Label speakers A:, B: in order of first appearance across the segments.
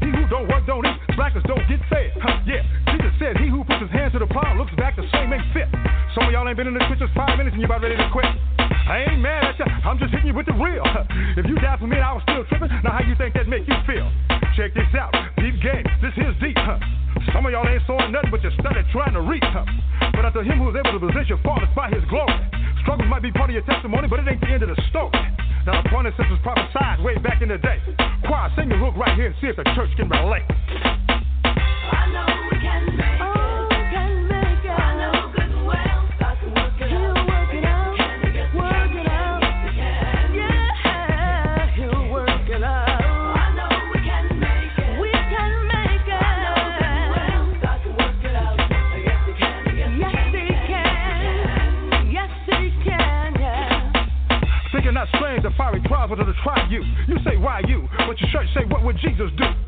A: He who don't work don't eat. Slackers don't get fed. Huh, yeah. Jesus said, He who puts his hands to the plow looks back the same ain't fit. Some of y'all ain't been in the trenches five minutes and you about ready to quit. I ain't mad at you. I'm just hitting you with the real. If you died for me I was still tripping, now how you think that make you feel? Check this out. Deep game. This here's deep. Huh? Some of y'all ain't sawing nothing but you started trying to reach. Huh? But unto him who is able to position fathers by his glory. Struggles might be part of your testimony, but it ain't the end of the story. The this was prophesied way back in the day. Choir, sing your hook right here and see if the church can relate.
B: I know
A: the fiery trials are to try you. You say, why you? But your church say, what would Jesus do?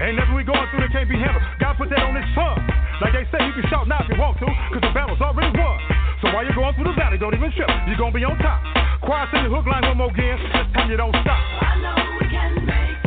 A: Ain't nothing we going through that can't be handled. God put that on his son. Like they say, you can shout now if you want to, cause the battle's already won. So while you're going through the valley, don't even trip. You're gonna be on top. Choir, sing the hook line one more again. This time you don't stop.
B: I know we can make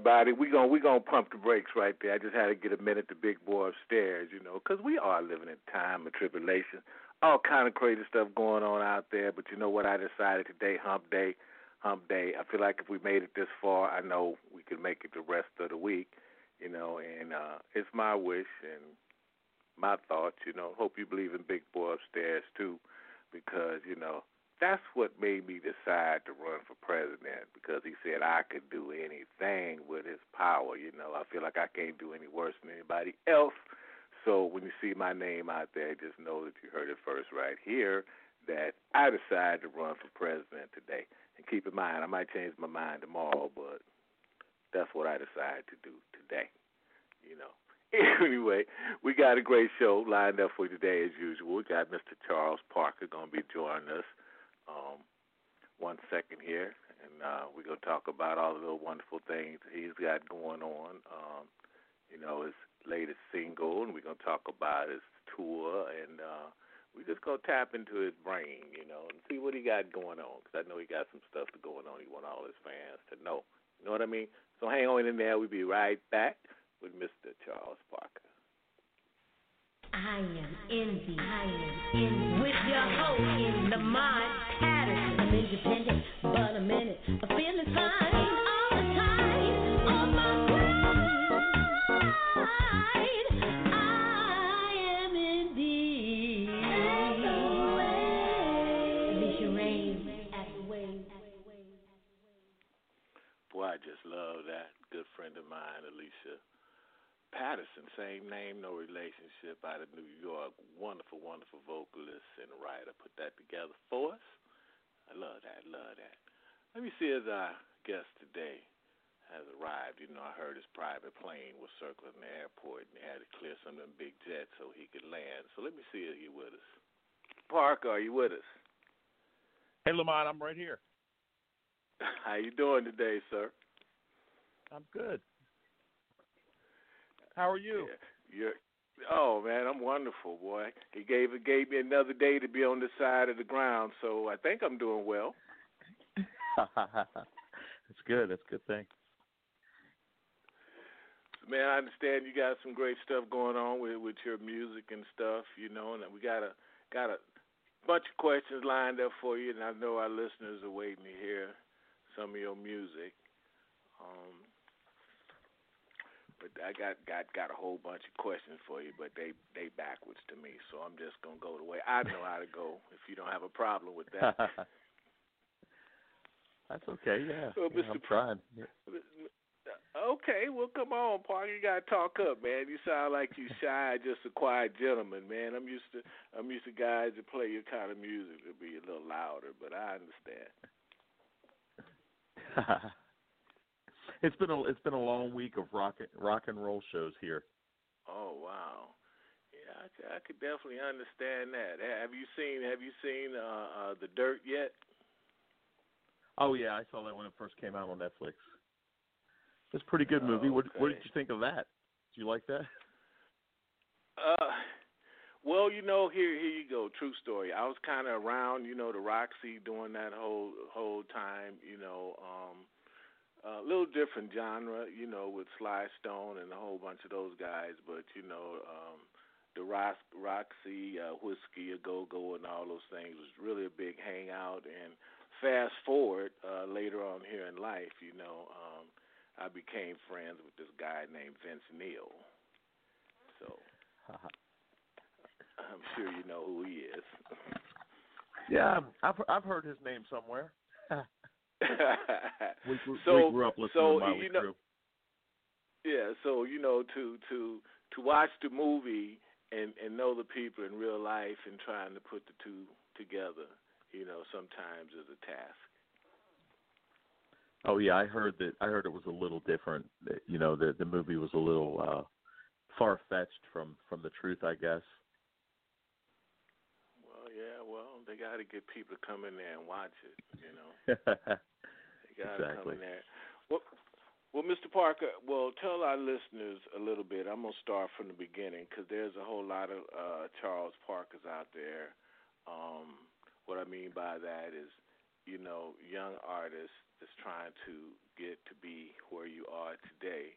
C: everybody. We gon' we gonna pump the brakes right there. I just had to get a minute to big boy upstairs, you know, 'cause we are living in time of tribulation. All kind of crazy stuff going on out there. But you know what? I decided today, Hump Day, Hump Day. I feel like if we made it this far, I know we could make it the rest of the week, you know. And uh it's my wish and my thoughts, you know. Hope you believe in big boy upstairs too, because you know that's what made me decide to run for president because he said I could do anything with his power. You know, I feel like I can't do any worse than anybody else. So when you see my name out there, just know that you heard it first right here that I decided to run for president today. And keep in mind, I might change my mind tomorrow, but that's what I decided to do today. You know. Anyway, we got a great show lined up for today as usual. We got Mr. Charles Parker going to be joining us um, one second here, and uh, we're to talk about all the wonderful things he's got going on. Um, you know, his latest single, and we're to talk about his tour, and uh, we're just to tap into his brain, you know, and see what he got going on, because I know he got some stuff going on he want all his fans to know. You know what I mean? So hang on in there. We'll be right back with Mr. Charles Parker.
D: I am envy. I am envy. With your host in the mind Patterson. I'm independent, but a minute. I'm feeling fine
C: name, no relationship, out of New York. Wonderful, wonderful vocalist and writer. Put that together for us. I love that, love that. Let me see if our guest today has arrived. You know, I heard his private plane was circling the airport and had to clear some of them big jets so he could land. So let me see if he's with us. Parker, are you with us?
E: Hey, Lamont, I'm right here.
C: How you doing today, sir?
E: I'm good. How are you?
C: Yeah, you're, oh man, I'm wonderful, boy. He gave it gave me another day to be on the side of the ground, so I think I'm doing well.
E: That's good. That's a good thing.
C: Man, I understand you got some great stuff going on with with your music and stuff, you know, and we got a got a bunch of questions lined up for you, and I know our listeners are waiting to hear some of your music. Um, but I got got got a whole bunch of questions for you, but they they backwards to me, so I'm just gonna go the way I know how to go. If you don't have a problem with that,
E: That's okay. Yeah, uh,
C: Well,
E: yeah, I'm
C: Mr.
E: trying. Yeah.
C: Okay, well, come on, Parker. You gotta talk up, man. You sound like you shy, just a quiet gentleman, man. I'm used to I'm used to guys that play your kind of music to be a little louder, but I understand.
E: it's been a it's been a long week of rock rock and roll shows here.
C: Oh wow, yeah, I, c- I could definitely understand that. Have you seen Have you seen uh, uh the Dirt yet?
E: Oh yeah, I saw that when it first came out on Netflix. It's a pretty good movie.
C: Oh,
E: What what did you think of that? Did you like that?
C: Uh, well, you know, here here you go. True story. I was kind of around, you know, the Roxy during that whole whole time. You know, um, a little different genre, you know, with Sly Stone and a whole bunch of those guys. But you know, um, the Rox, Roxy, uh, Whisky, a Go Go, and all those things was really a big hangout. And fast forward uh, later on here in life, you know, um, I became friends with this guy named Vince Neil. So. I'm sure you know who he is.
E: yeah, I've I've heard his name somewhere. We, we,
C: so,
E: we grew up listening
C: so
E: to Motley
C: you know,
E: Crue.
C: yeah. So you know, to to to watch the movie and and know the people in real life and trying to put the two together, you know, sometimes is a task.
E: Oh yeah, I heard that. I heard it was a little different. You know, the the movie was a little uh far fetched from from the truth, I guess.
C: Well, yeah. Well, they got to get people to come in there and watch it. You know. They gotta
E: Exactly.
C: come in there. Well, well, Mr. Parker, well, tell our listeners a little bit. I'm gonna start from the beginning because there's a whole lot of uh, Charles Parkers out there. Um, what I mean by that is, you know, young artists that's trying to get to be where you are today.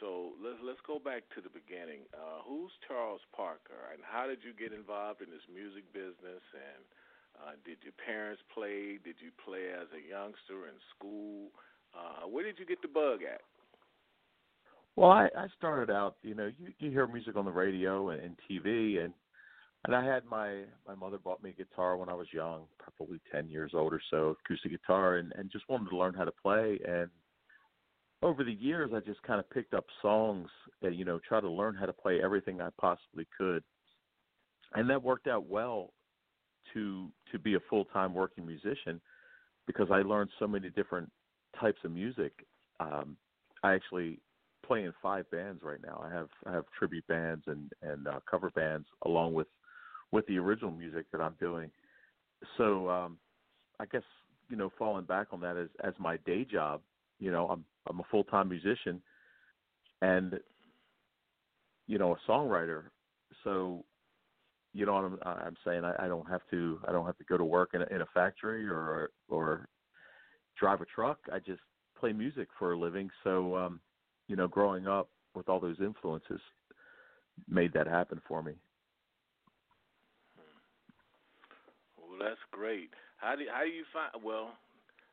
C: So let's let's go back to the beginning. Uh, who's Charles Parker, and how did you get involved in this music business? And uh, did your parents play? Did you play as a youngster in school? Uh, where did you get the bug at?
E: Well, I, I started out, you know, you, you hear music on the radio and, and TV, and and I had my my mother bought me a guitar when I was young, probably ten years old or so, acoustic guitar, and and just wanted to learn how to play. And over the years, I just kind of picked up songs, and you know, try to learn how to play everything I possibly could, and that worked out well to to be a full time working musician because I learned so many different types of music. Um, I actually play in five bands right now. I have I have tribute bands and and uh, cover bands along with with the original music that I'm doing. So um, I guess you know falling back on that as as my day job. You know I'm I'm a full time musician and you know a songwriter. So you know what I'm I'm saying I, I don't have to I don't have to go to work in a, in a factory or or drive a truck. I just play music for a living. So um, you know, growing up with all those influences made that happen for me.
C: Well, that's great. How do how do you find? Well,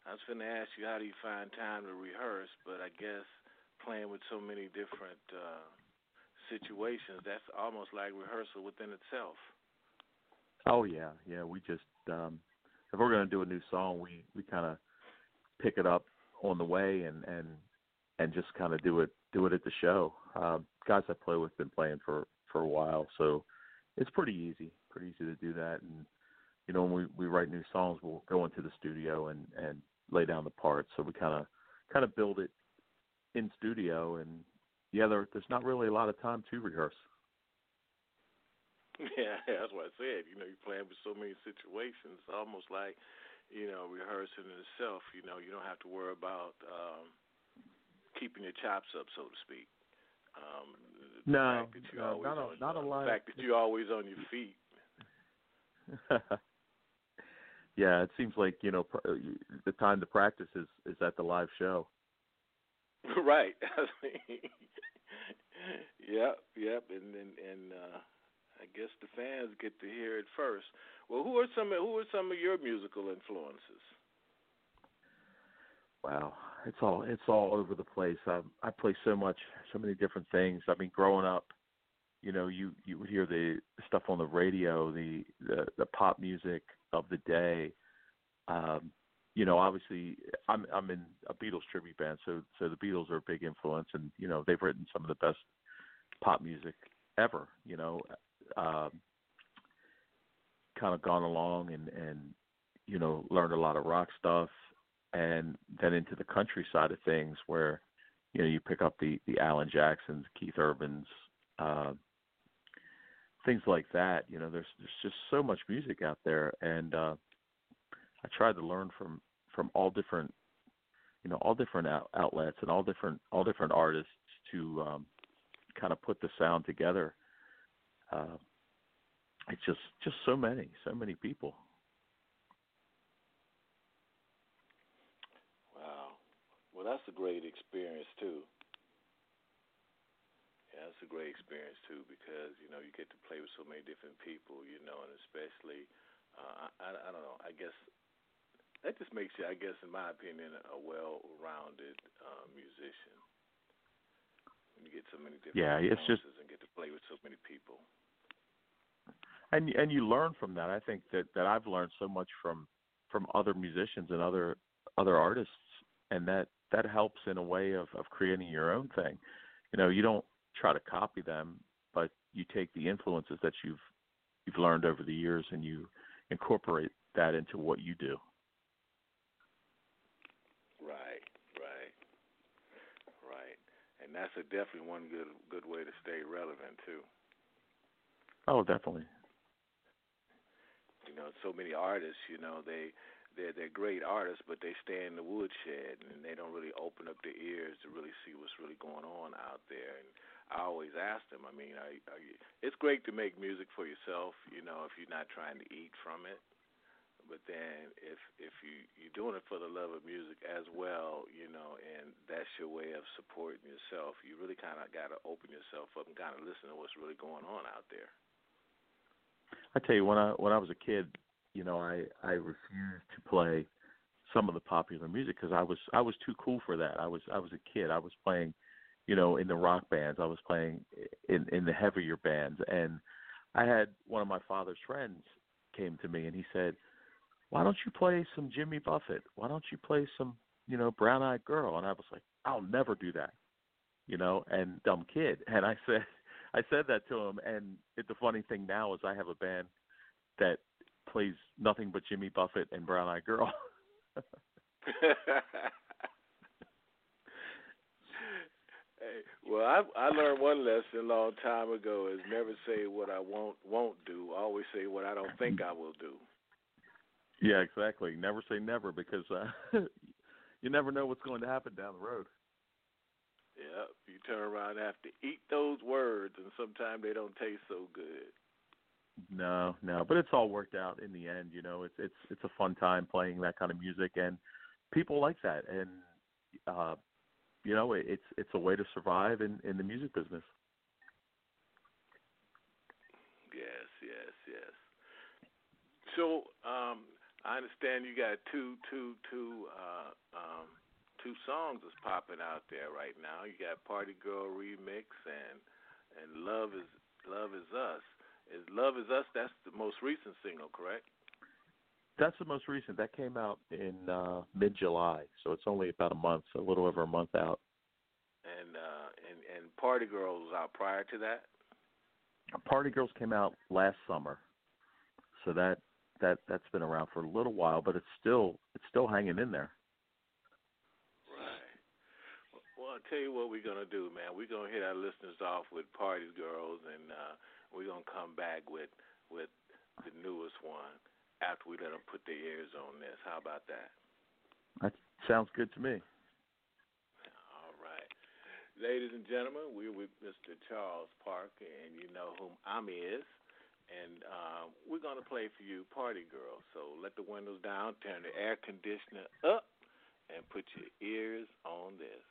C: I was going to ask you how do you find time to rehearse, but I guess playing with so many different uh, situations, that's almost like rehearsal within itself.
E: Oh yeah, yeah. We just um, if we're gonna do a new song, we we kind of pick it up on the way and and and just kind of do it do it at the show. Um, guys I play with been playing for for a while, so it's pretty easy, pretty easy to do that. And you know, when we we write new songs, we'll go into the studio and and lay down the parts. So we kind of kind of build it in studio, and yeah, there, there's not really a lot of time to rehearse.
C: Yeah, that's what I said. You know, you're playing with so many situations, it's almost like, you know, rehearsing in itself. You know, you don't have to worry about um, keeping your chops up, so to speak. Um,
E: No,
C: fact that you're
E: no, not a- not a
C: uh,
E: lot.
C: The fact that you're always on your feet.
E: yeah, it seems like you know pr- the time to practice is is at the live show.
C: right. yep, yep, and and, and uh, I guess the fans get to hear it first. Well, who are some who are some of your musical influences?
E: Wow, it's all it's all over the place. I I play so much, so many different things. I mean, growing up, you know, you you would hear the stuff on the radio, the the, the pop music of the day. Um, you know, obviously, I'm I'm in a Beatles tribute band, so so the Beatles are a big influence, and you know, they've written some of the best pop music ever. You know, um, kind of gone along and and you know learned a lot of rock stuff and then into the country side of things where you know you pick up the the Alan Jacksons, Keith Urban's, uh, things like that. You know, there's there's just so much music out there, and uh, I tried to learn from from all different you know all different out, outlets and all different all different artists to um, kind of put the sound together. Uh, it's just just so many so many people.
C: Wow, well, that's a great experience too. Yeah, that's a great experience too because you know you get to play with so many different people, you know, and especially, uh, I, I don't know, I guess that just makes you, I guess, in my opinion, a well-rounded uh, musician. When you get so many different
E: yeah, it's just
C: and get to play with so many people.
E: And and you learn from that. I think that that I've learned so much from from other musicians and other other artists, and that that helps in a way of, of creating your own thing. You know, you don't try to copy them, but you take the influences that you've you've learned over the years and you incorporate that into what you do.
C: Right, right, right, and that's a definitely one good good way to stay relevant too.
E: Oh, definitely.
C: You know, so many artists, you know, they they're they're great artists, but they stay in the woodshed and they don't really open up their ears to really see what's really going on out there. And I always ask them. I mean, are you, it's great to make music for yourself, you know, if you're not trying to eat from it. But then, if if you you're doing it for the love of music as well, you know, and that's your way of supporting yourself, you really kind of got to open yourself up and kind of listen to what's really going on out there.
E: I tell you, when I when I was a kid, you know, I I refused to play some of the popular music because I was I was too cool for that. I was I was a kid. I was playing, you know, in the rock bands. I was playing in in the heavier bands, and I had one of my father's friends came to me and he said, "Why don't you play some Jimmy Buffett? Why don't you play some, you know, Brown Eyed Girl?" And I was like, "I'll never do that," you know, and dumb kid. And I said, I said that to him. And it, the funny thing now is I have a band that plays nothing but Jimmy Buffett and Brown Eyed Girl.
C: hey, well, I I learned one lesson a long time ago: is never say what I won't won't do. Always say what I don't think mm-hmm. I will do.
E: Yeah, exactly. Never say never because uh, you never know what's going to happen down the road.
C: Yeah, you turn around and have to eat those words, and sometimes they don't taste so good.
E: No, no, but it's all worked out in the end. You know, it's it's it's a fun time playing that kind of music, and people like that, and uh, you know, it, it's it's a way to survive in in the music business.
C: Yes, yes, yes. So, understand you got two, two, two, uh, um, two songs that's popping out there right now. You got "Party Girl" remix and and "Love Is Love Is Us." Is "Love Is Us"? That's the most recent single, correct?
E: That's the most recent. That came out in uh, mid July, so it's only about a month, a little over a month out.
C: And uh, and and "Party Girl" was out prior to that.
E: Party Girls came out last summer, so that that that's been around for a little while, but it's still it's still hanging in there.
C: Right. Well, I'll tell you what we're gonna do, man. We're gonna hit our listeners off with "Party Girls," and uh, we're gonna come back with with the newest one after we let them put their ears on this. How about that?
E: That sounds good to me.
C: All right. Ladies and gentlemen, we're with Mr. Charles Parker, and you know whom I'm is. And uh, we're going to play for you Party Girl. So let the windows down, turn the air conditioner up, and put your ears on this.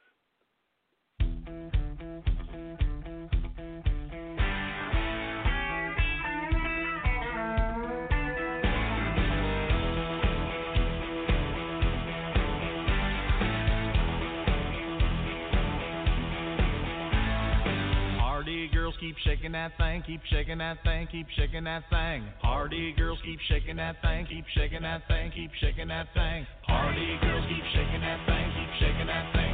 F: Shaking that thing, keep shaking that thing, keep shaking that thing. Party girls keep shaking that thing, keep shaking that thing, keep shaking that thing. Party girls keep shaking that thing, keep shaking that thing,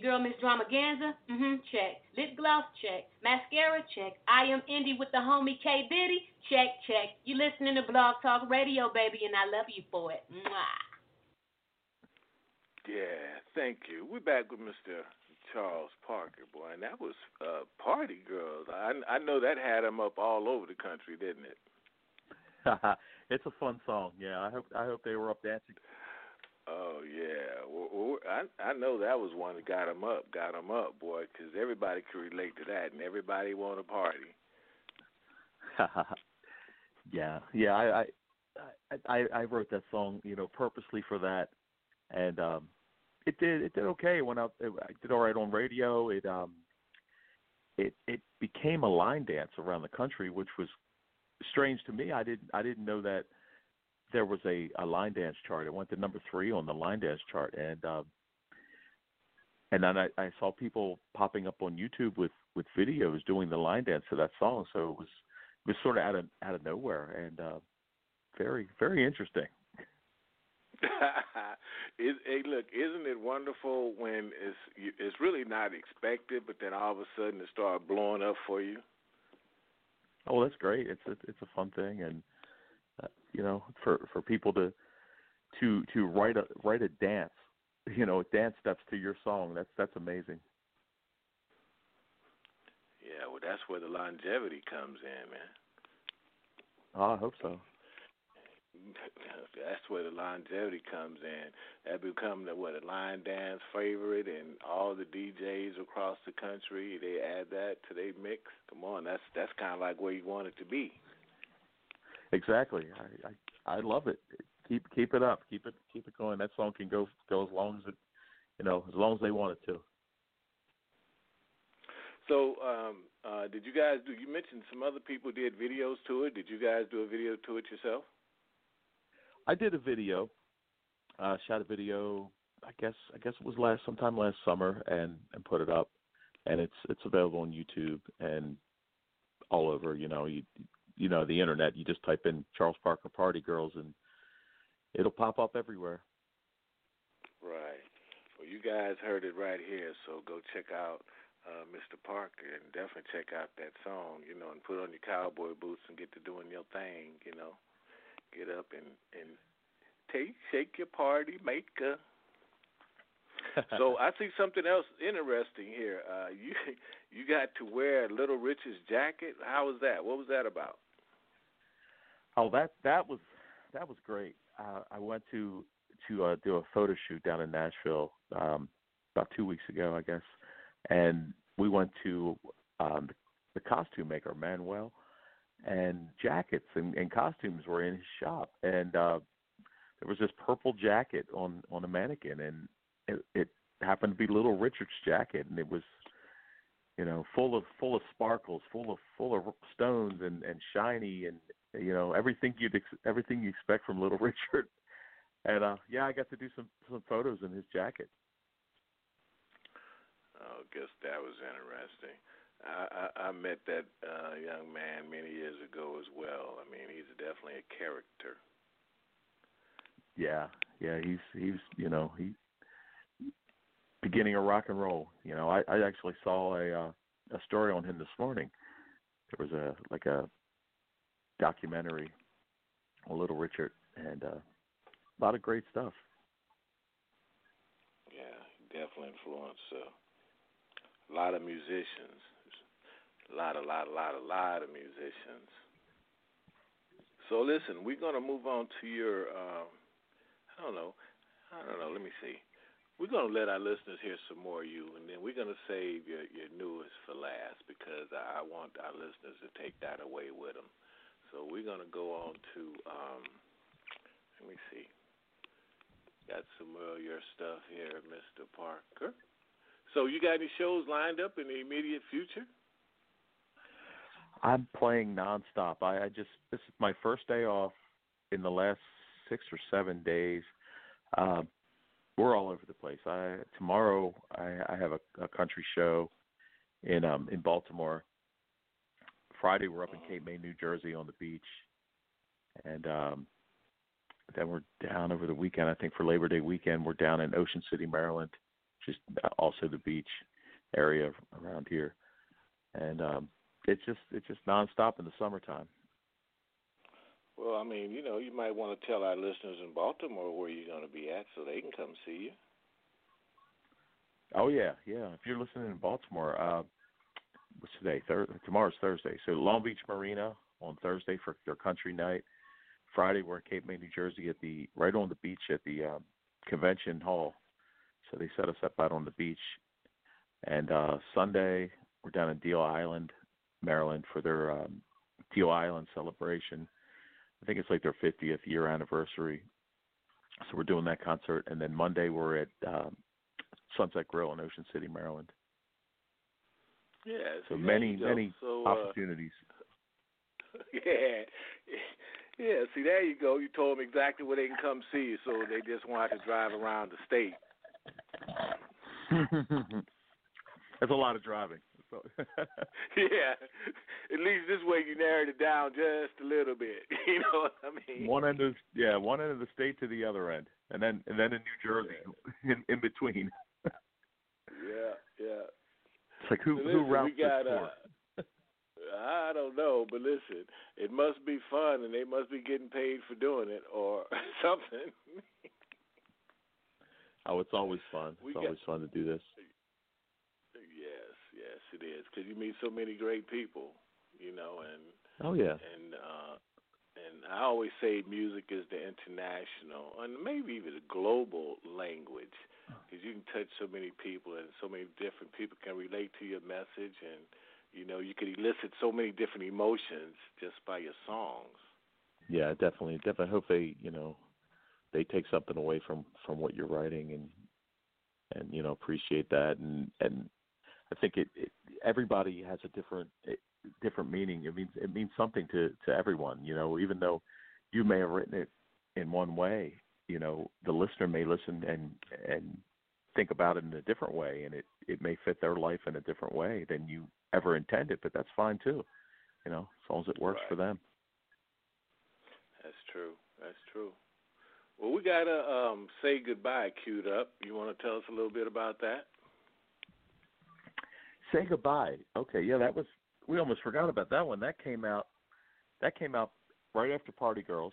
F: your
G: girl Miss Dramaganza, mm-hmm, check. Lip gloss, check. Mascara, check. I am Indie with the homie K Biddy? check, check. You listening to Blog Talk Radio, baby, and I love you for it. Mwah.
C: Yeah, thank you. We're back with Mr. Charles Parker, boy, and that was uh, Party Girls. I I know that had him up all over the country, didn't it?
E: it's a fun song. Yeah, I hope I hope they were up dancing.
C: Oh yeah, well, I I know that was one that got him up, got him up, boy, 'cause everybody could relate to that, and everybody want to party.
E: yeah, yeah. I, I I I wrote that song, you know, purposely for that, and um, it did it did okay. It went out. It, I did all right on radio. It um, it it became a line dance around the country, which was strange to me. I didn't I didn't know that there was a, a line dance chart. It went to number three on the line dance chart, and um, and then I, I saw people popping up on YouTube with with videos doing the line dance to that song. So it was it was sort of out of out of nowhere and uh, very very interesting.
C: it, hey, look, isn't it wonderful when it's you- it's really not expected, but then all of a sudden it started blowing up for you?
E: Oh, that's great. It's a, it's a fun thing, and you know, for for people to to to write a write a dance, you know, dance steps to your song. That's that's amazing.
C: Yeah, well, that's where the longevity comes in, man.
E: Oh, I hope so.
C: That's where the longevity comes in. That become the what a line dance favorite, and all the DJs across the country they add that to their mix. Come on, that's that's kind of like where you want it to be.
E: Exactly. I I, I love it. Keep keep it up, keep it keep it going. That song can go go as long as it, you know, as long as they want it to.
C: So, um, uh, did you guys do? You mentioned some other people did videos to it. Did you guys do a video to it yourself?
E: I did a video, uh, shot a video. I guess I guess it was last sometime last summer, and and put it up, and it's it's available on YouTube and all over. You know, you you know the internet. You just type in Charles Parker Party Girls, and it'll pop up everywhere.
C: Right. Well, you guys heard it right here, so go check out uh, Mr. Parker and definitely check out that song, you know, and put on your cowboy boots and get to doing your thing, you know. Get up and and take shake your party maker. so I see something else interesting here. Uh, you you got to wear Little Richard's jacket. How was that? What was that about?
E: Oh, that that was that was great. Uh, I went to to uh, do a photo shoot down in Nashville um, about two weeks ago, I guess, and we went to um, the, costume maker Manuel, and jackets and, and costumes were in his shop, and uh, there was this purple jacket on on a mannequin, and it, it happened to be Little Richard's jacket, and it was you know full of full of sparkles, full of full of stones and and shiny and you know everything you'd ex- everything you expect from Little Richard. And uh yeah, I got to do some some photos in his jacket.
C: Oh, guess that was interesting. I, I, I met that uh, young man many years ago as well. I mean, he's definitely a character.
E: Yeah, yeah, he's he's you know he beginning of rock and roll. You know, I I actually saw a uh, a story on him this morning. There was a like a documentary Little Richard and uh, a lot of great stuff.
C: Yeah, definitely influenced uh, a lot of musicians. A lot, a lot, a lot, a lot of musicians. So listen, we're gonna move on to your. Um, I don't know. I don't know. Let me see. We're gonna let our listeners hear some more of you, and then we're gonna save your your newest for last because I want our listeners to take that away with them. So we're gonna go on to. Um, let me see. Got some of your stuff here, Mr. Parker. So you got any shows lined up in the immediate future?
E: I'm playing nonstop. I, I just this is my first day off in the last six or seven days. Um, we're all over the place. I tomorrow I, I have a, a country show in um in Baltimore. Friday we're up in Cape May, New Jersey on the beach. And um then we're down over the weekend, I think for Labor Day weekend we're down in Ocean City, Maryland, just also the beach area around here. And um it's just it's just nonstop in the summertime.
C: Well, I mean, you know, you might want to tell our listeners in Baltimore where you're going to be at so they can come see you.
E: Oh yeah, yeah. If you're listening in Baltimore, uh what's today? Thir- tomorrow's Thursday. So Long Beach Marina on Thursday for their country night. Friday we're in Cape May, New Jersey at the right on the beach at the um convention hall. So they set us up out on the beach. And uh Sunday we're down in Deal Island, Maryland for their um Deal Island celebration. I think it's like their 50th year anniversary. So we're doing that concert, and then Monday we're at um, Sunset Grill in Ocean City, Maryland.
C: Yeah.
E: So many,
C: there you go.
E: many
C: so, uh,
E: opportunities.
C: Yeah. Yeah, see, there you go. You told them exactly where they can come see you, so they just want to drive around the state.
E: That's a lot of driving.
C: Yeah. At least this way you narrowed it down just a little bit. You know what I mean?
E: one end of yeah, one end of the state to the other end, and then and then in New Jersey, in, in between.
C: Yeah, yeah.
E: It's like who
C: So
E: who routes
C: we got,
E: this for?
C: uh, I don't know, but listen, it must be fun, and they must be getting paid for doing it, or something.
E: Oh, it's always fun.
C: we
E: It's
C: got-
E: always fun to do this.
C: yes, yes, it is, because you meet so many great people, you know, and
E: Oh yeah.
C: and uh, and I always say music is the international and maybe even the global language, because you can touch so many people, and so many different people can relate to your message, and you know, you could elicit so many different emotions just by your songs.
E: Yeah, definitely. Definitely hope they, you know, they take something away from from what you're writing and and you know appreciate that and and I think it, it everybody has a different it, different meaning. It means it means something to to everyone. You know, even though you may have written it in one way, you know, the listener may listen and and think about it in a different way, and it it may fit their life in a different way than you ever intended. But that's fine too. You know, as long as it works
H: Right.
E: for them.
H: That's true. That's true. Well, we got a um, say goodbye queued up. You want to tell us a little bit about that?
E: Say goodbye. Okay, yeah, that was we almost forgot about that one. That came out that came out right after Party Girls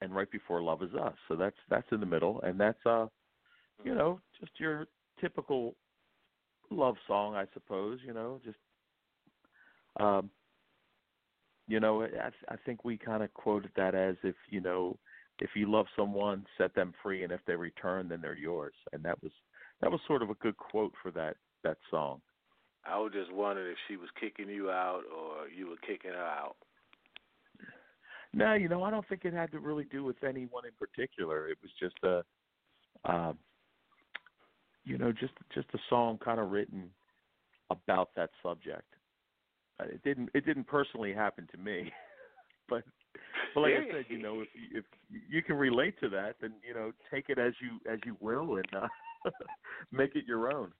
E: and right before Love Is Us. So that's that's in the middle and that's uh you know, just your typical love song, I suppose, you know, just um you know, I I think we kind of quoted that as if, you know, if you love someone, set them free and if they return then they're yours. And that was that was sort of a good quote for that that song.
H: I was just wondering if she was kicking you out or you were kicking her out.
E: No, you know, I don't think it had to really do with anyone in particular. It was just a, um, you know, just just a song kind of written about that subject. Uh, It didn't it didn't personally happen to me, but but like I said, you know, if you, if you can relate to that, then you know, take it as you as you will and uh, make it your own.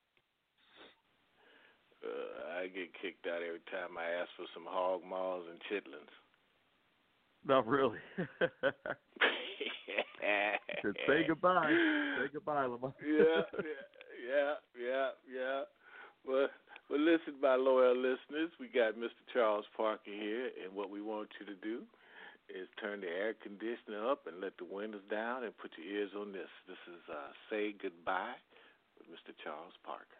H: Uh, I get kicked out every time I ask for some hog maws and chitlins.
E: Not really. Say goodbye. Say goodbye, Lamar.
H: yeah, yeah, yeah, yeah. Well, well, listen, my loyal listeners, we got Mr. Charles Parker here, and what we want you to do is turn the air conditioner up and let the windows down and put your ears on this. This is uh, Say Goodbye with Mr. Charles Parker.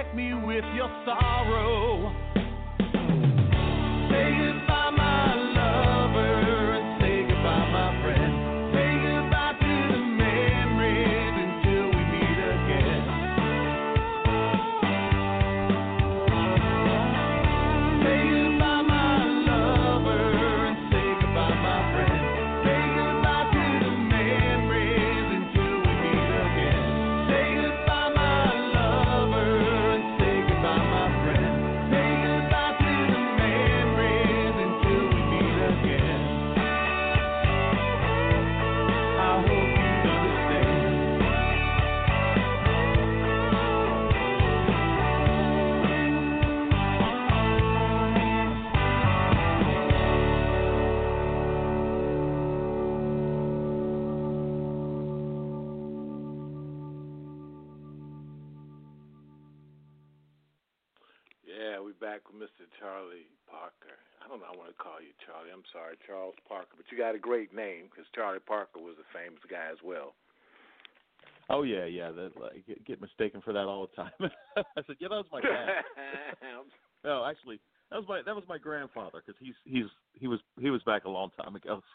I: Don't me with your sorrow.
C: Sorry, Charles Parker, but you got a great name because Charlie Parker was a famous guy as well.
E: Oh yeah, yeah. That like, get, get mistaken for that all the time. I said, yeah, that was my dad. no, actually, that was my that was my grandfather because he's he's he was he was back a long time ago.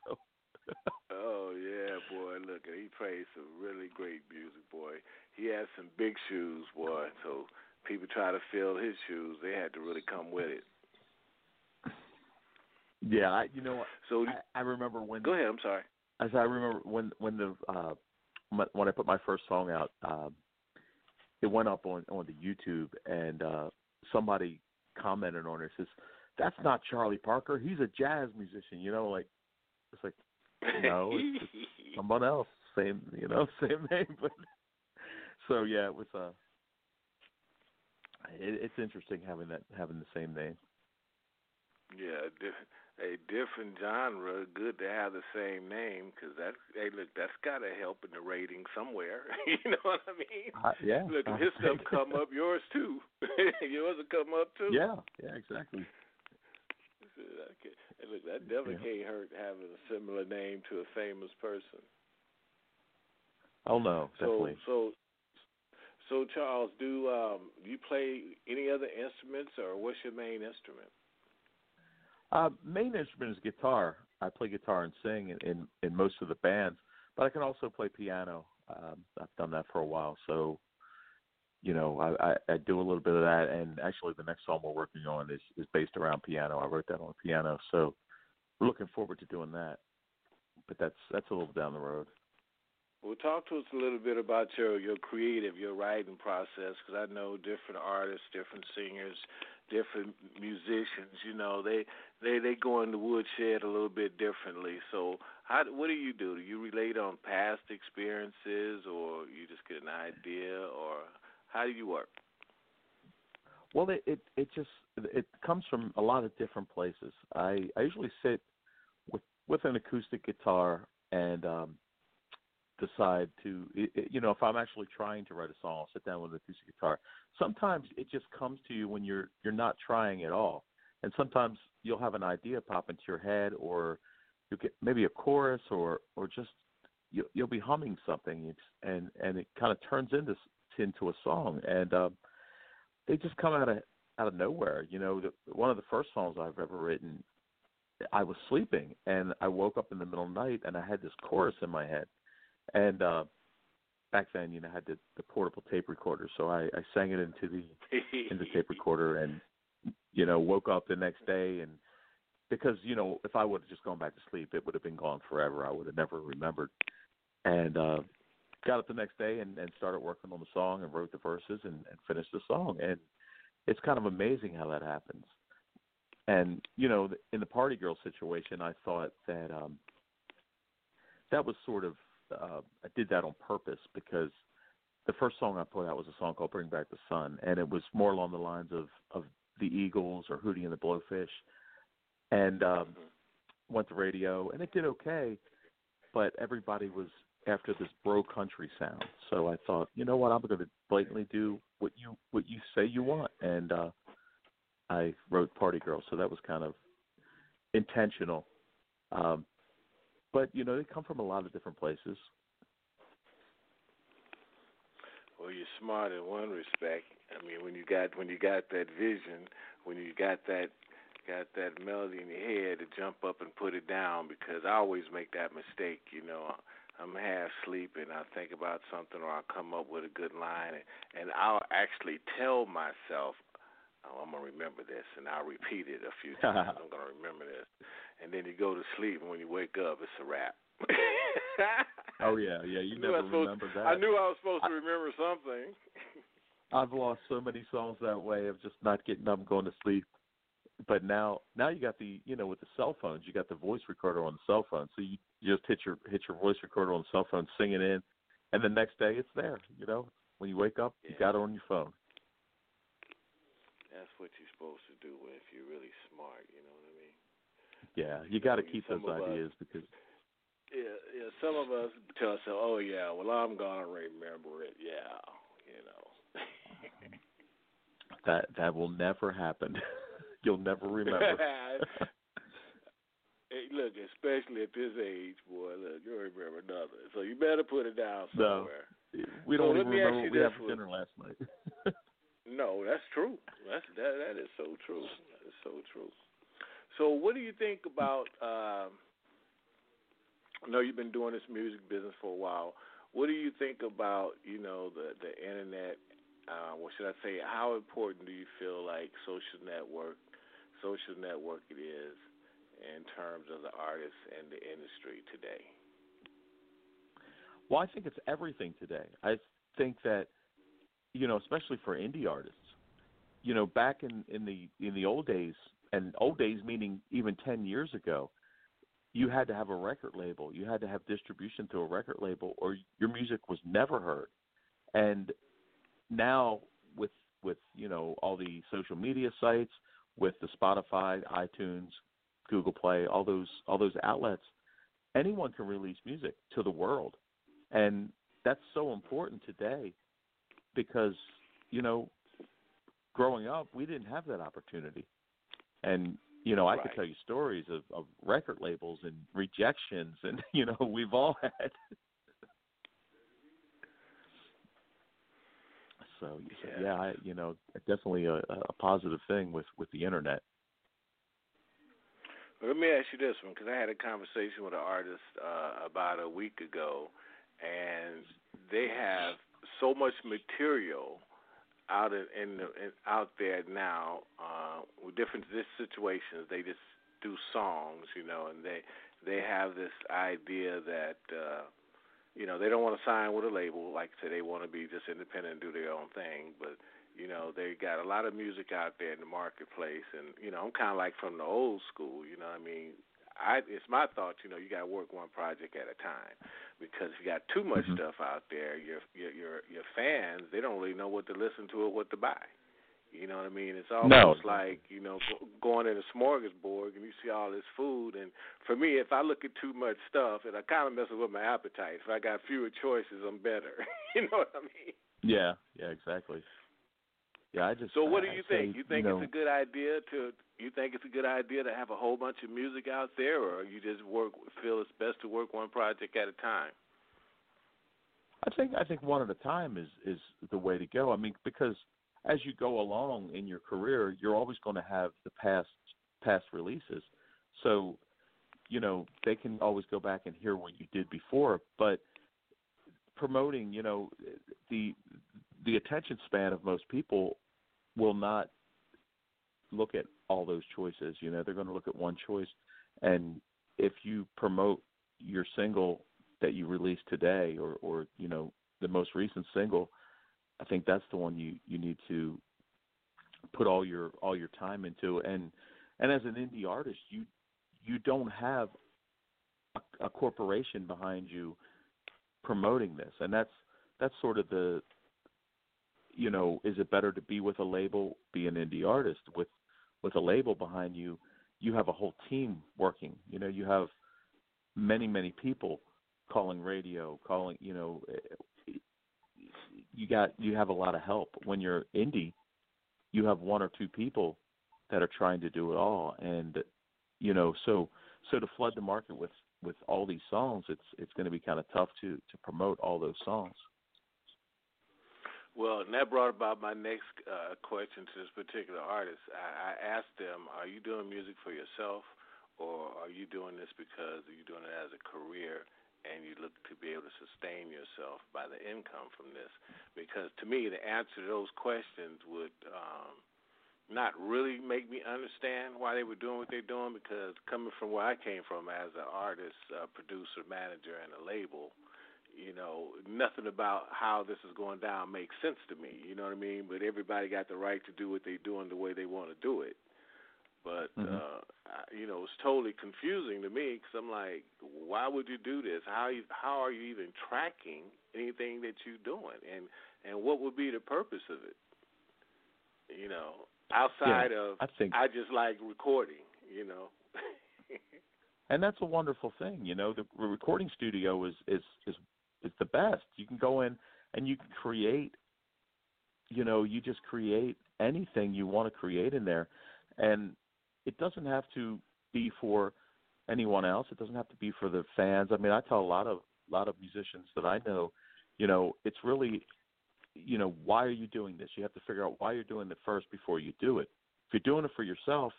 E: So.
C: oh yeah, boy! Look, he plays some really great music, boy. He has some big shoes, boy. So people try to fill his shoes, they had to really come with it.
E: Yeah, I, you know, what
C: so
E: I, I remember when.
C: Go ahead. I'm sorry.
E: As I remember when when the uh when I put my first song out, um, it went up on on the YouTube, and uh somebody commented on it. Says, "That's not Charlie Parker. He's a jazz musician." You know, like it's like no, it's, someone else. Same, you know, same name. But so yeah, it was uh it, it's interesting having that having the same name.
C: Yeah, a different genre. Good to have the same name because that. Hey, look, that's got to help in the rating somewhere. you know what I mean?
E: Uh, yeah.
C: Look, if his stuff come up, yours too. yours will come up too.
E: Yeah. Yeah. Exactly.
C: And look, that definitely yeah. can't hurt having a similar name to a famous person.
E: Oh no, definitely.
C: So, so so Charles, do um, you play any other instruments, or what's your main instrument?
E: Uh, main instrument is guitar. I play guitar and sing in, in in most of the bands, but I can also play piano. Um, I've done that for a while, so you know I, I, I do a little bit of that. And actually, the next song we're working on is is based around piano. I wrote that on piano, so we're looking forward to doing that. But that's that's a little down the road.
C: Well, talk to us a little bit about your your creative, your writing process, because I know different artists, different singers, different musicians. You know, they they they go in the woodshed a little bit differently. So, how what do you do? Do you relate on past experiences, or you just get an idea, or how do you work?
E: Well, it it, it just it comes from a lot of different places. I I usually sit with with an acoustic guitar and um decide to you know if i'm actually trying to write a song i'll sit down with an acoustic guitar sometimes it just comes to you when you're you're not trying at all. And sometimes you'll have an idea pop into your head or you get maybe a chorus or or just you you'll be humming something and and it kind of turns into into a song. And um they just come out of out of nowhere you know the, one of the first songs i've ever written i was sleeping and i woke up in the middle of the night and i had this chorus in my head and uh, back then, you know, I had the, the portable tape recorder, so I, I sang it into the into the tape recorder, and you know, woke up the next day, and because you know, if I would have just gone back to sleep, it would have been gone forever. I would have never remembered. And uh, got up the next day and, and started working on the song and wrote the verses and, and finished the song. And it's kind of amazing how that happens. And you know, in the party girl situation, I thought that um, that was sort of uh, I did that on purpose because the first song I put out was a song called "Bring Back the Sun," and it was more along the lines of of the Eagles or Hootie and the Blowfish, and um, went to radio, and it did okay, but everybody was after this bro country sound. So I thought, you know what, I'm going to blatantly do what you what you say you want, and uh, I wrote "Party Girl," so that was kind of intentional. Um, but you know they come from a lot of different places.
C: Well, you're smart in one respect. I mean, when you got when you got that vision, when you got that got that melody in your head to jump up and put it down, because I always make that mistake. You know, I'm half sleeping, I think about something, or I'll come up with a good line, and, and I'll actually tell myself, oh, I'm gonna remember this, and I'll repeat it a few times. I'm gonna remember this, and then you go to sleep, and when you wake up, it's a wrap.
E: oh yeah, yeah. You never remember that.
C: I knew I was supposed to remember something.
E: I've lost so many songs that way of just not getting up and going to sleep. But now, now you got the, you know, with the cell phones, you got the voice recorder on the cell phone. So you, you just hit your hit your voice recorder on the cell phone, sing it in, and the next day it's there. You know, when you wake up,
C: yeah.
E: you got it on your phone.
C: What supposed to do if you're really smart. You know what I mean?
E: Yeah, you got to keep those ideas
C: us,
E: because.
C: Yeah, yeah. Some of us tell ourselves, "Oh yeah, well I'm gonna remember it." Yeah, you know.
E: That that will never happen. You'll never remember.
C: hey, look, especially at this age, boy, look, you don't remember nothing. So you better put it down
E: No.
C: somewhere.
E: we don't
C: let
E: even remember
C: you
E: we had for dinner last night.
C: No, that's true. That's that that is so true. That is so true. So what do you think about um I know you've been doing this music business for a while. What do you think about, you know, the the internet uh what should I say, how important do you feel like social network social network it is in terms of the artists and the industry today?
E: Well, I think it's everything today. I think that you know, especially for indie artists, you know, back in in the in the old days, and old days meaning even 10 years ago, you had to have a record label. You had to have distribution through a record label or your music was never heard. And now with with, you know, all the social media sites, with the Spotify, iTunes, Google Play, all those all those outlets, anyone can release music to the world. And that's so important today because, you know, growing up, we didn't have that opportunity. And, you know, I could tell you stories of, of record labels and rejections, and, you know, we've all had. So, so
C: Yeah.
E: yeah, I, you know, definitely a, a positive thing with with the internet.
C: Well, Let me ask you this one because I had a conversation with an artist uh, about a week ago, and they have so much material out in, in, in out there now uh, with different situations. They just do songs, you know, and they they have this idea that uh, you know they don't want to sign with a label. Like I said, they want to be just independent and do their own thing, but you know, they got a lot of music out there in the marketplace, and you know, I'm kind of like from the old school. You know, I mean, I it's my thought. You know, you got to work one project at a time because if you got too much
E: Mhm.
C: stuff out there, your your your your fans they don't really know what to listen to or what to buy. You know what I mean? It's almost like you know going in a smorgasbord and you see all this food. And for me, if I look at too much stuff, it kind of messes with my appetite. If I got fewer choices, I'm better. you know what I mean?
E: Yeah, yeah, exactly. Yeah, I just.
C: So what do
E: I
C: you
E: say,
C: think? You think
E: know,
C: it's a good idea to you think it's a good idea to have a whole bunch of music out there, or you just work feel it's best to work one project at a time?
E: I think I think one at a time is is the way to go. I mean, because as you go along in your career, you're always going to have the past past releases. So, you know, they can always go back and hear what you did before, but promoting, you know, the the attention span of most people will not look at all those choices. You know, they're going to look at one choice, and if you promote your single that you released today, or or you know the most recent single, I think that's the one you you need to put all your all your time into. And and as an indie artist, you you don't have a, a corporation behind you promoting this, and that's that's sort of the you know, is it better to be with a label, be an indie artist with with a label behind you? You have a whole team working. You know, you have many many people calling radio, calling. You know, eh, you got you have a lot of help. When you're indie, you have one or two people that are trying to do it all, and you know, so so to flood the market with with all these songs, it's it's going to be kind of tough to to promote all those songs.
C: Well, and that brought about my next uh, question to this particular artist. I, I asked them, "Are you doing music for yourself, or are you doing this because you're doing it as a career and you look to be able to sustain yourself by the income from this?" Because to me, the answer to those questions would um, not really make me understand why they were doing what they're doing. Because coming from where I came from as an artist, uh, producer, manager, and a label you know, nothing about how this is going down makes sense to me. You know what I mean? But everybody got the right to do what they're doing the way they want to do it. But
E: Mhm.
C: uh, I, you know, it's totally confusing to me because I'm like, why would you do this? How you, how are you even tracking anything that you're doing? And and what would be the purpose of it? You know, outside of
E: I think
C: I just like recording. You know.
E: and that's a wonderful thing. You know, the recording studio is is is is the best. You can go in and you can create. You know, you just create anything you want to create in there, and it doesn't have to be for anyone else. It doesn't have to be for the fans. I mean, I tell a lot of lot of musicians that I know, you know, it's really, you know, why are you doing this? You have to figure out why you're doing it first before you do it. If you're doing it for yourself,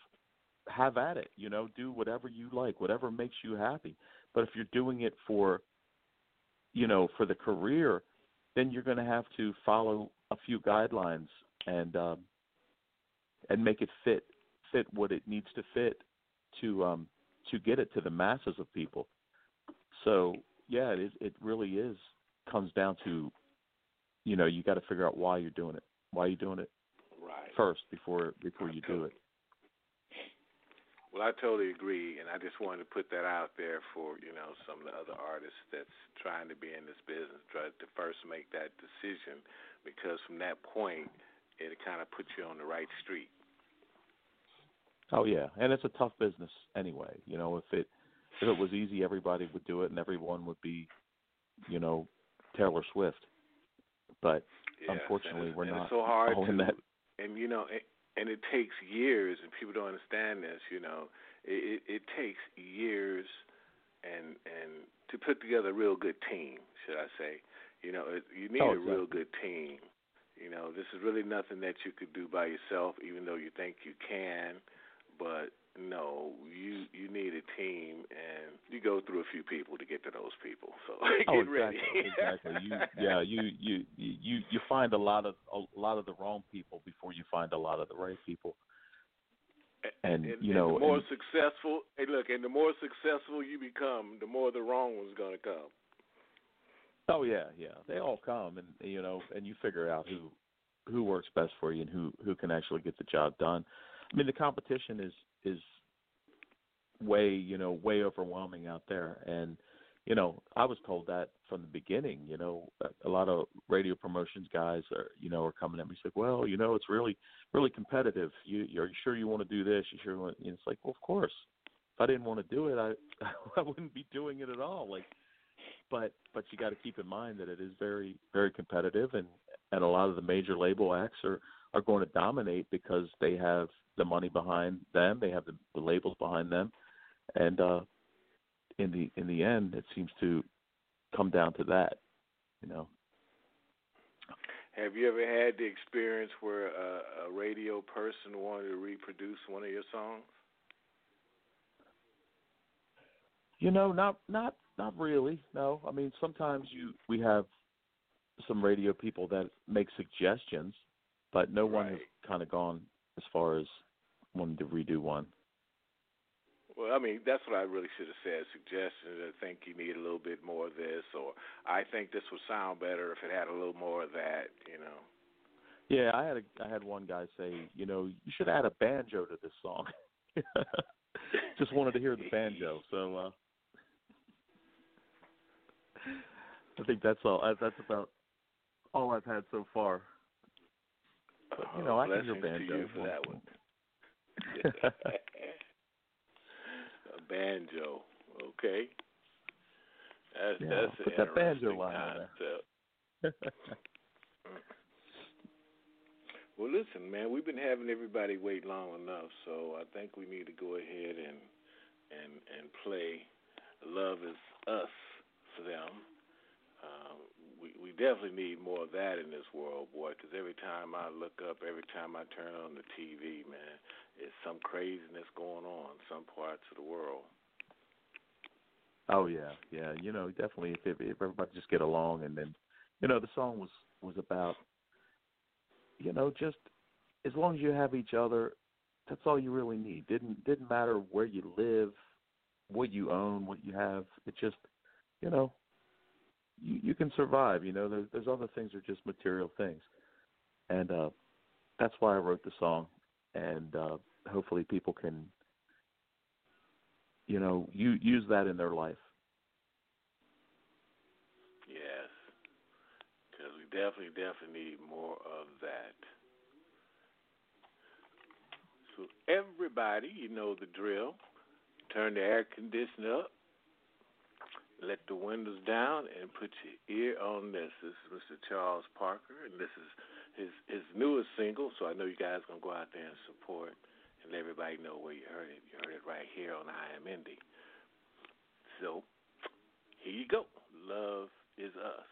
E: have at it. You know, do whatever you like, whatever makes you happy. But if you're doing it for, you know, for the career, then you're going to have to follow a few guidelines and um, and make it fit fit what it needs to fit to um, to get it to the masses of people. So yeah, it is, it really is comes down to, you know, you got to figure out why you're doing it, why you're doing it
C: Right.
E: first before before you do it.
C: Well, I totally agree, and I just wanted to put that out there for you know some of the other artists that's trying to be in this business, try to first make that decision, because from that point, it kind of puts you on the right street.
E: Oh yeah, and it's a tough business anyway. You know, if it if it was easy, everybody would do it, and everyone would be, you know, Taylor Swift. But
C: Yes,
E: unfortunately,
C: and
E: we're
C: and
E: not
C: It's so hard to,
E: that.
C: and you know, and, it takes years, and people don't understand this. You know, it, it, it takes years, and and to put together a real good team, should I say? You know, it, you need
E: Oh,
C: a real good team. You know, this is really nothing that you could do by yourself, even though you think you can. But no, you you need a team, and you go through a few people to get to those people. So
E: Oh,
C: get ready.
E: exactly, exactly. You, yeah, you, you, you, you find a lot of a lot of the wrong people before you find a lot of the right people. And,
C: and,
E: you know,
C: and the more
E: and-
C: successful, hey, look, and the more successful you become, the more the wrong one's going to come.
E: Oh yeah, yeah. They all come, and you know, and you figure out who who works best for you and who who can actually get the job done. I mean, the competition is is way you know way overwhelming out there, and you know, I was told that from the beginning. You know, a- lot of radio promotions guys are you know are coming at me said, well, you know, it's really really competitive. You are you sure you want to do this? You sure want? And it's like, well, of course. If I didn't want to do it, I I wouldn't be doing it at all. Like but but you got to keep in mind that it is very very competitive and and a lot of the major label acts are are going to dominate because they have the money behind them they have the, the labels behind them and uh in the in the end it seems to come down to that you know
C: Have you ever had the experience where a, a radio person wanted to reproduce one of your songs?
E: You know, not not not really. No, I mean sometimes you we have some radio people that make suggestions, but no one has kind of gone as far as wanting to redo one.
C: Well, I mean, that's what I really should have said. Suggestions. I think you need a little bit more of this, or I think this would sound better if it had a little more of that. You know.
E: Yeah, I had a I had one guy say, you know, you should add a banjo to this song. Just wanted to hear the banjo, so uh I think that's all. That's about all I've had so far. But, you oh, know,
C: Oh,
E: I can
C: to
E: banjo.
C: you for that one. a banjo. Okay. That's
E: Yeah,
C: that's
E: put that banjo
C: interesting
E: line
C: concept. Well, listen, man, we've been having everybody wait long enough, so I think we need to go ahead and and and play "Love Is Us" for them. We we definitely need more of that in this world, boy. Because every time I look up, every time I turn on the TV, man, it's some craziness going on in some parts of the world.
E: oh yeah, yeah. You know, definitely if, if if everybody just get along, and then, you know, the song was was about, you know, just as long as you have each other, that's all you really need. Didn't didn't matter where you live, what you own, what you have. It just, you know, you you can survive. You know, there's there's other things that are just material things, and uh, that's why I wrote the song, and uh, hopefully people can, you know, you use that in their life.
C: Yes, because we definitely, definitely need more of that. So everybody, you know the drill. Turn the air conditioner up. Let the windows down and put your ear on this. This is Mr. Charles Parker, and this is
H: his his newest single. So I know you guys gonna go out there and support and let everybody know where you heard it. You heard it right here on I Am Indie. So here you go. Love is us.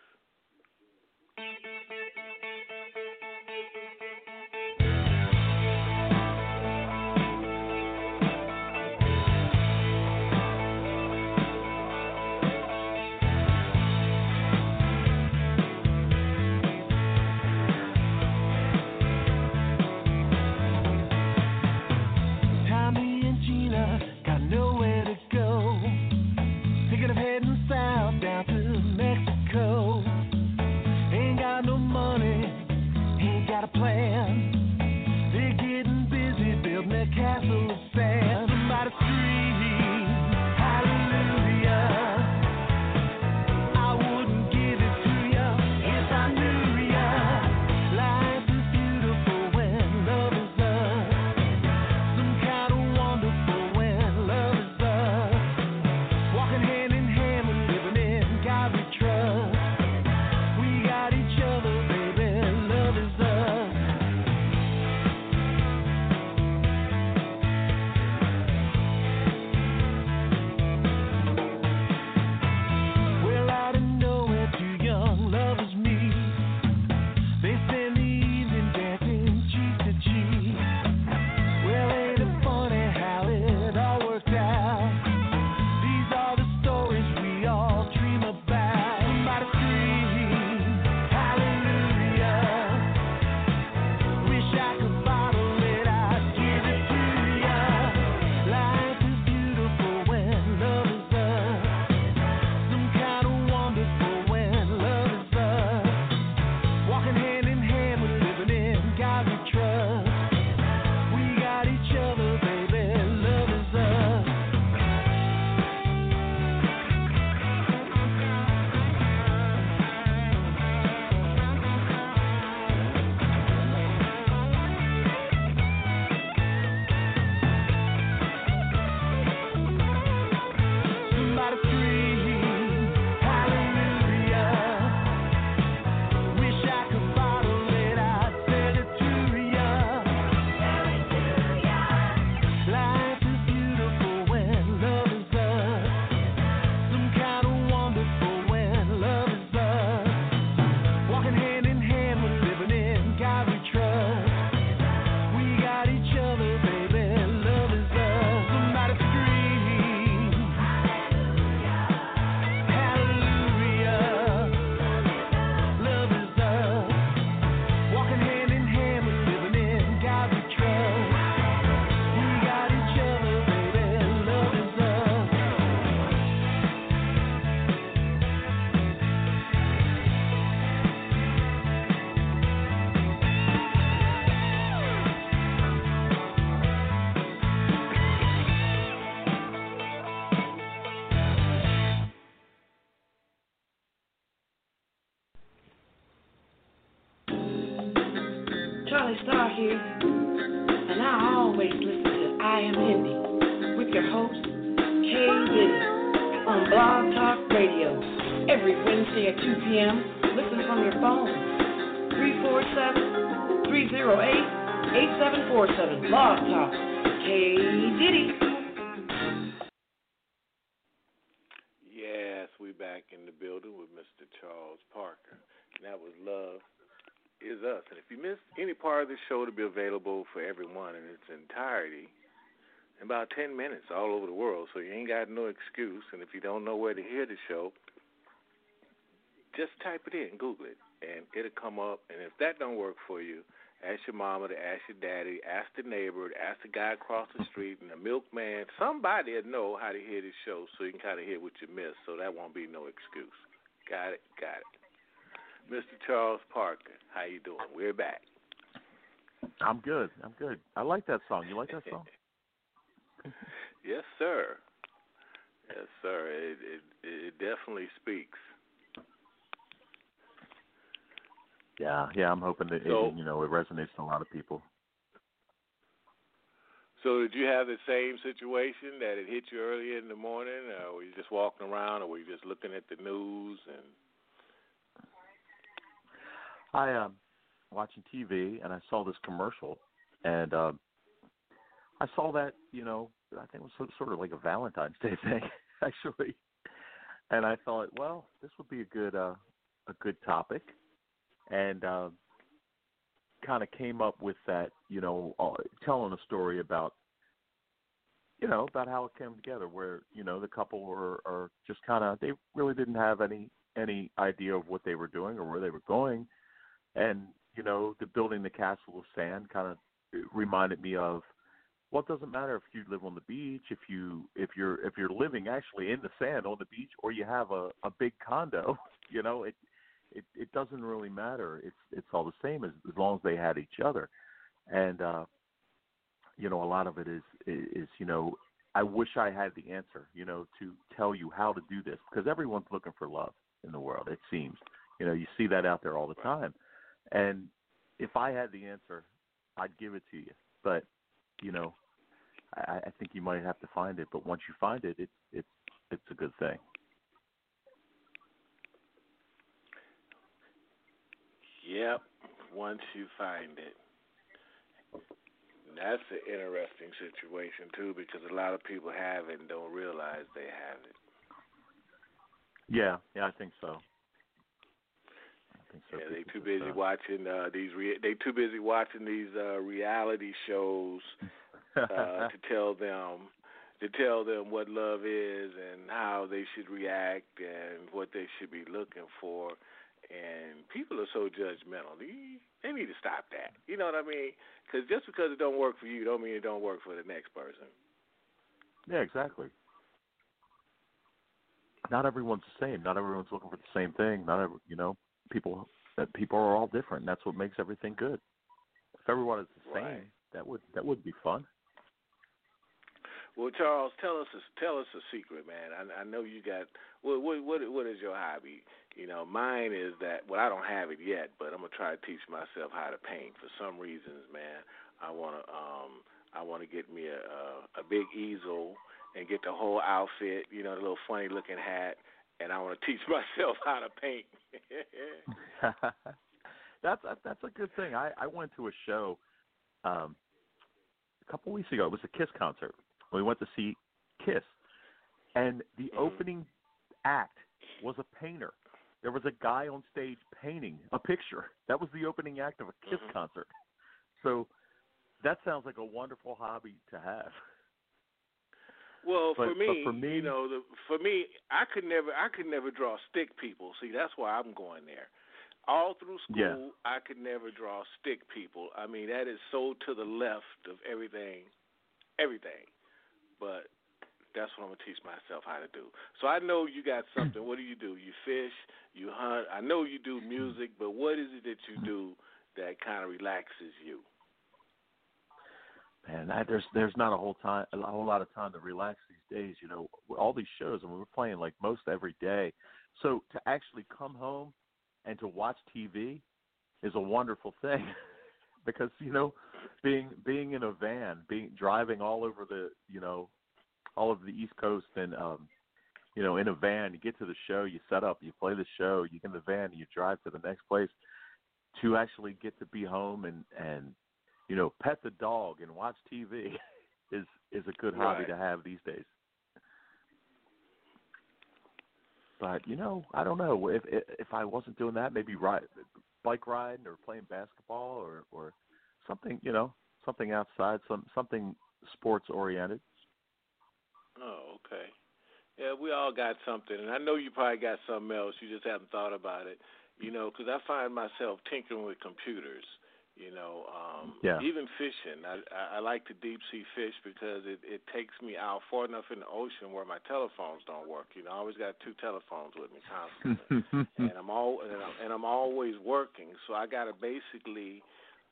J: Kay Diddy.
H: Yes, we back in the building with Mr. Charles Parker. And that was Love is Us. And if you missed any part of the show to be available for everyone in its entirety in about 10 minutes all over the world, so you ain't got no excuse. And if you don't know where to hear the show, just type it in, Google it, and it'll come up. And if that don't work for you, ask your mama to ask your daddy, ask the neighbor, ask the guy across the street, and the milkman. Somebody will know how to hear this show so you can kind of hear what you missed, so that won't be no excuse. Got it? Got it. Mr. Charles Parker, how you doing? We're back.
E: I'm good. I'm good. I like that song. You like that song?
H: yes, sir. Yes, sir. It it, it definitely speaks.
E: Yeah, yeah. I'm hoping that
H: So-
E: it, you know it resonates to a lot of people.
H: So did you have the same situation that it hit you earlier in the morning, or were you just walking around, or were you just looking at the news and
E: I um watching TV and I saw this commercial, and uh, I saw that you know I think it was so- sort of like a Valentine's Day thing actually, and I thought, well, this would be a good uh, a good topic, and uh, kind of came up with that you know uh, telling a story about you know about how it came together where you know the couple were are just kind of they really didn't have any any idea of what they were doing or where they were going. And you know the building the castle of sand kind of reminded me of well it doesn't matter if you live on the beach if you if you're if you're living actually in the sand on the beach or you have a a big condo you know it it it doesn't really matter it's it's all the same as as long as they had each other and uh you know a lot of it is is, you know I wish I had the answer, you know, to tell you how to do this because everyone's looking for love in the world. It seems, you know, you see that out there all the time, and if I had the answer, I'd give it to you. But you know, I, I think you might have to find it. But once you find it, it's it's it's a good thing.
C: Yep, once you find it. That's an interesting situation too, because a lot of people have it and don't realize they have it.
E: Yeah, yeah, I think so. I think so.
C: Yeah, they too busy
E: uh,
C: watching uh, these. Re- they too busy watching these uh, reality shows uh, to tell them to tell them what love is and how they should react and what they should be looking for. And people are so judgmental. They, need to stop that. You know what I mean? Because just because it don't work for you, don't mean it don't work for the next person.
E: Yeah, exactly. Not everyone's the same. Not everyone's looking for the same thing. Not every, you know, people that people are all different. And that's what makes everything good. If everyone is the same, that would that would be fun.
C: Well, Charles, tell us a, tell us a secret, man. I, I know you got what what what what is your hobby? You know, mine is that well, I don't have it yet, but I'm gonna try to teach myself how to paint. For some reasons, man, I wanna um I wanna get me a a, a big easel and get the whole outfit. You know, the little funny looking hat, and I wanna teach myself how to paint.
E: that's that's a good thing. I I went to a show um a couple weeks ago. It was a Kiss concert. We went to see Kiss, and the
C: Mhm.
E: opening act was a painter. There was a guy on stage painting a picture. That was the opening act of a Kiss
C: Mhm.
E: concert. So that sounds like a wonderful hobby to have.
C: Well,
E: But-
C: for me,
E: for me-
C: you know, the, for me, I could never, I could never draw stick people. See, that's why I'm going there. All through school,
E: Yeah.
C: I could never draw stick people. I mean, that is so to the left of everything, everything. But that's what I'm gonna teach myself how to do. So I know you got something. what do you do? You fish, you hunt. I know you do music, but what is it that you do that kind of relaxes you?
E: Man, I, there's there's not a whole time a whole lot of time to relax these days. You know, all these shows, and we're playing like most every day. So to actually come home and to watch TV is a wonderful thing because you know, being being in a van, being driving all over the you know, all over the East Coast, and um, you know, in a van, you get to the show, you set up, you play the show, you get in the van, you drive to the next place. To actually get to be home and and you know, pet the dog and watch TV is is a good hobby
C: Right.
E: to have these days. But you know, I don't know if if if I wasn't doing that, maybe ride bike riding or playing basketball or or something, you know, something outside, some something sports oriented.
C: Oh, okay. Yeah, we all got something, and I know you probably got something else. You just haven't thought about it, you know. Because I find myself tinkering with computers. You know, um,
E: Yeah.
C: even fishing. I, I like to deep sea fish because it it takes me out far enough in the ocean where my telephones don't work. You know, I always got two telephones with me constantly and I'm all and I'm, and I'm always working. So I got to basically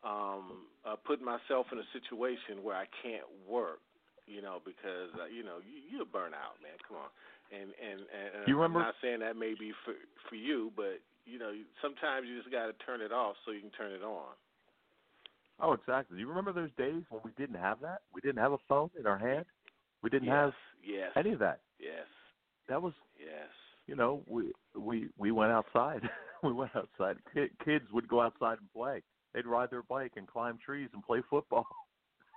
C: um, uh, put myself in a situation where I can't work. You know, because uh, you know you, you'll burn out, man. Come on. And and and
E: You remember-
C: I'm not saying that may be for for you, but you know sometimes you just got to turn it off so you can turn it on.
E: oh, exactly. You remember those days when we didn't have that? We didn't have a phone in our hand. We didn't
C: yes,
E: have
C: yes,
E: any of that.
C: yes,
E: That was
C: yes.
E: you know, we we we went outside. we went outside. Ki- Kids would go outside and play. they'd ride their bike and climb trees and play football.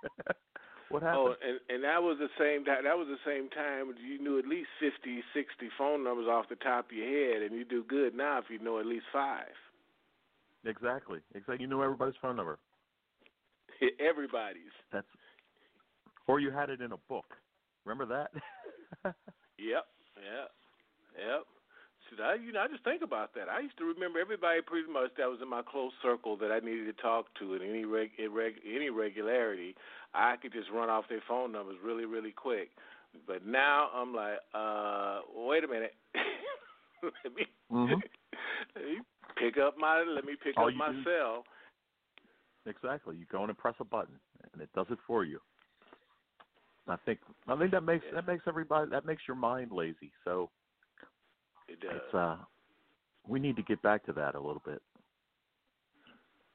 E: what oh, happened?
C: Oh, and and that was the same time. That was the same time you knew at least fifty, sixty phone numbers off the top of your head, and you do good now if you know at least five.
E: Exactly. Exactly. You knew everybody's phone number.
C: Everybody's.
E: That's or you had it in a book. Remember that?
C: Yep. Yep. Yep. I, you know, I just think about that. I used to remember everybody pretty much that was in my close circle that I needed to talk to in any reg, irreg, any regularity. I could just run off their phone numbers really, really quick. But now I'm like, uh, wait a minute. let me
E: Mhm.
C: let me pick up my let me pick
E: All
C: up my
E: do-
C: cell.
E: Exactly. You go in and press a button, and it does it for you. I think I think that makes
C: Yeah.
E: that makes everybody that makes your mind lazy. So
C: It does.
E: it's uh we need to get back to that a little bit.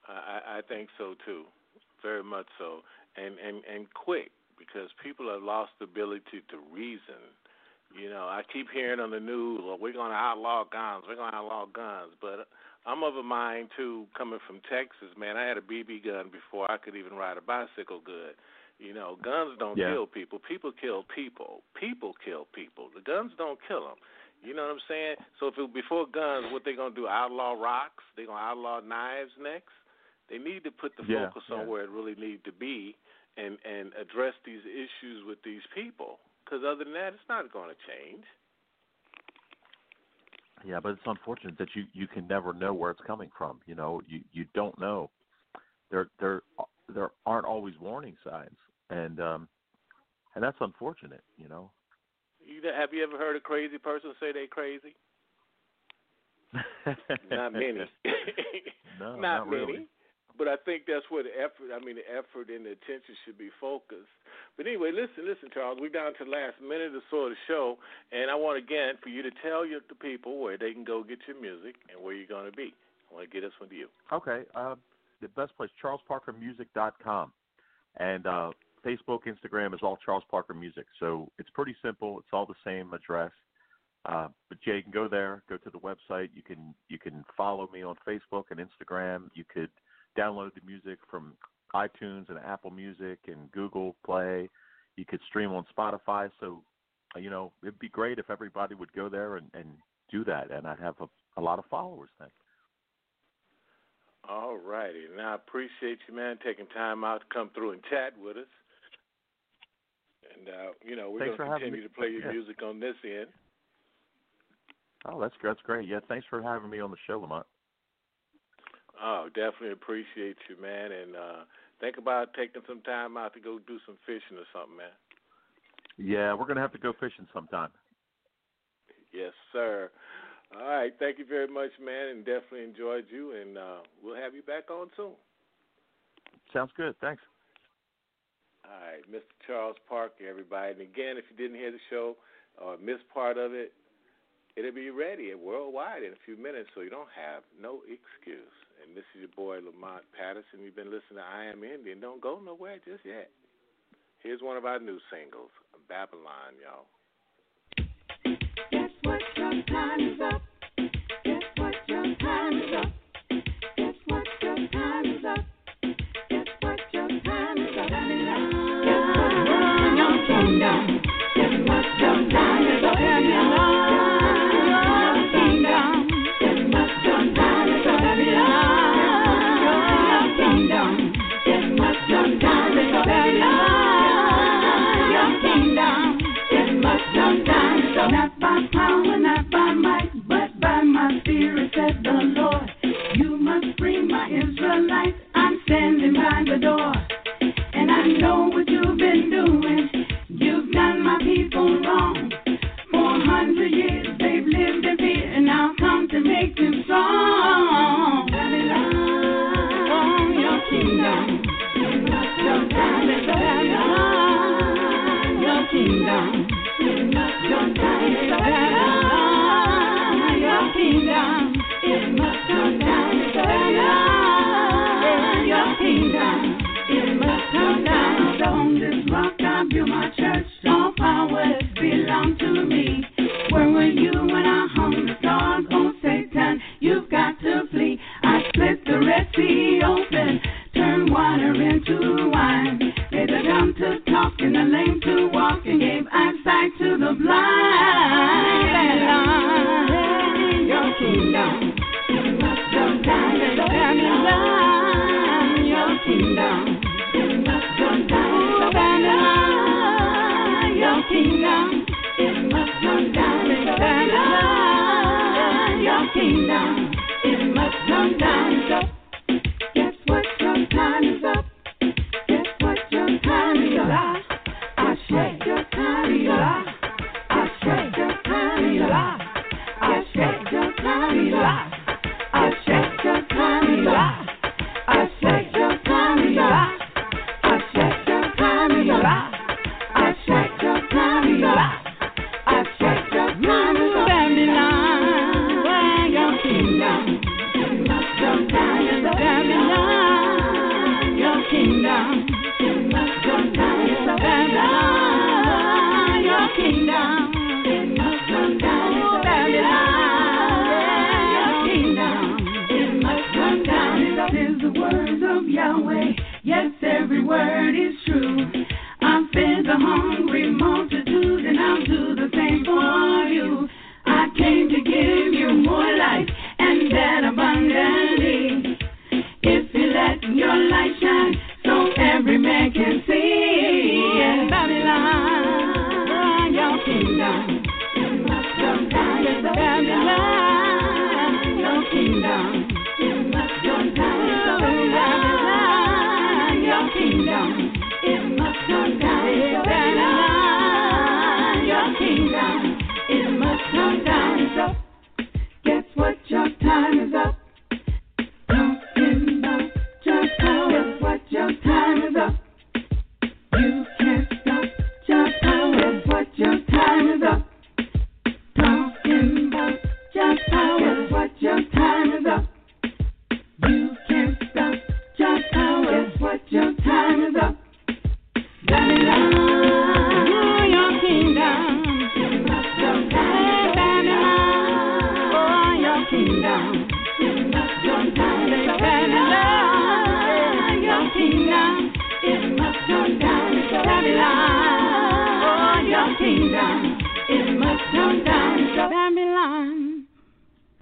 C: I, I think so too, very much so, and and and quick because people have lost the ability to reason. You know, I keep hearing on the news, well, we're going to outlaw guns, we're going to outlaw guns, but I'm of a mind too. Coming from Texas, man, I had a BB gun before I could even ride a bicycle good. You know, guns don't
E: Yeah.
C: kill people. People kill people. People kill people. The guns don't kill them. You know what I'm saying? So if it, before guns, what they gonna do? Outlaw rocks? They gonna outlaw knives next? They need to put the
E: Yeah,
C: focus
E: yeah.
C: on where it really need to be, and and address these issues with these people. Because other than that, it's not going to change.
E: Yeah, but it's unfortunate that you you can never know where it's coming from. You know, you you don't know. There there there aren't always warning signs, and um and that's unfortunate. You know.
C: You, have you ever heard a crazy person say they crazy? Not many.
E: no,
C: not,
E: not
C: many.
E: really.
C: But I think that's where the effort. I mean, the effort and the attention should be focused. But anyway, listen, listen, Charles. We're down to the last minute or so of the show, and I want again for you to tell your the people where they can go get your music and where you're going to be. I want to get this one to you.
E: Okay. Uh, the best place, charlesparkermusic.com. And uh, Facebook, Instagram is all Charles Parker Music. So it's pretty simple. It's all the same address. Uh, but yeah, you can go there, go to the website. You can you can follow me on Facebook and Instagram. You could download the music from iTunes and Apple Music and Google Play. You could stream on Spotify. So, uh, you know, it'd be great if everybody would go there and, and do that, and I'd have a, a lot of followers then.
C: All righty. And I appreciate you, man, taking time out to come through and chat with us. And, uh, you know, we're going to continue to play your
E: Yeah.
C: music on this end.
E: Oh, that's that's great. Yeah, thanks for having me on the show, Lamont.
C: Oh, definitely appreciate you, man. And uh, think about taking some time out to go do some fishing or something, man.
E: Yeah, we're gonna have to go fishing sometime.
C: Yes, sir. All right. Thank you very much, man, and definitely enjoyed you. And uh, we'll have you back on soon.
E: Sounds good. Thanks.
C: All right, Mr. Charles Parker, everybody. And again, if you didn't hear the show or missed part of it, it'll be ready worldwide in a few minutes, so you don't have no excuse. And this is your boy Lamont Patterson. You've been listening to I Am Indie. Don't go nowhere just yet. Here's one of our new singles, Babylon, y'all.
B: Guess what? Your time is up.